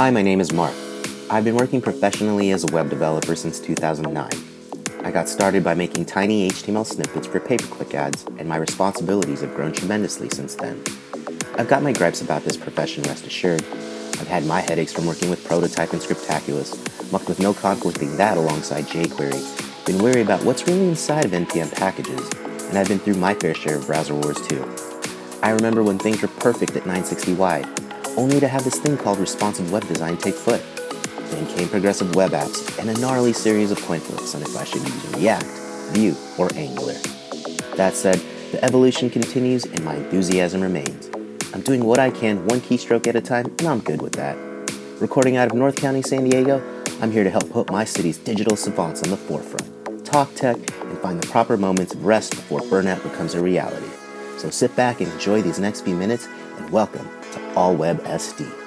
Hi, my name is Mark. I've been working professionally as a web developer since 2009. I got started by making tiny HTML snippets for pay per click ads, and my responsibilities have grown tremendously since then. I've got my gripes about this profession, rest assured. I've had my headaches from working with Prototype and Scriptaculous, mucked with no conflicting that alongside jQuery, been worried about what's really inside of NPM packages, and I've been through my fair share of browser wars too. I remember when things were perfect at 960Y, only to have this thing called responsive web design take foot. Then came progressive web apps and a gnarly series of coin flips on if I should use React, Vue, or Angular. That said, the evolution continues and my enthusiasm remains. I'm doing what I can one keystroke at a time, and I'm good with that. Recording out of North County, San Diego, I'm here to help put my city's digital savants on the forefront, talk tech, and find the proper moments of rest before burnout becomes a reality. So sit back and enjoy these next few minutes, and welcome to All Web SD.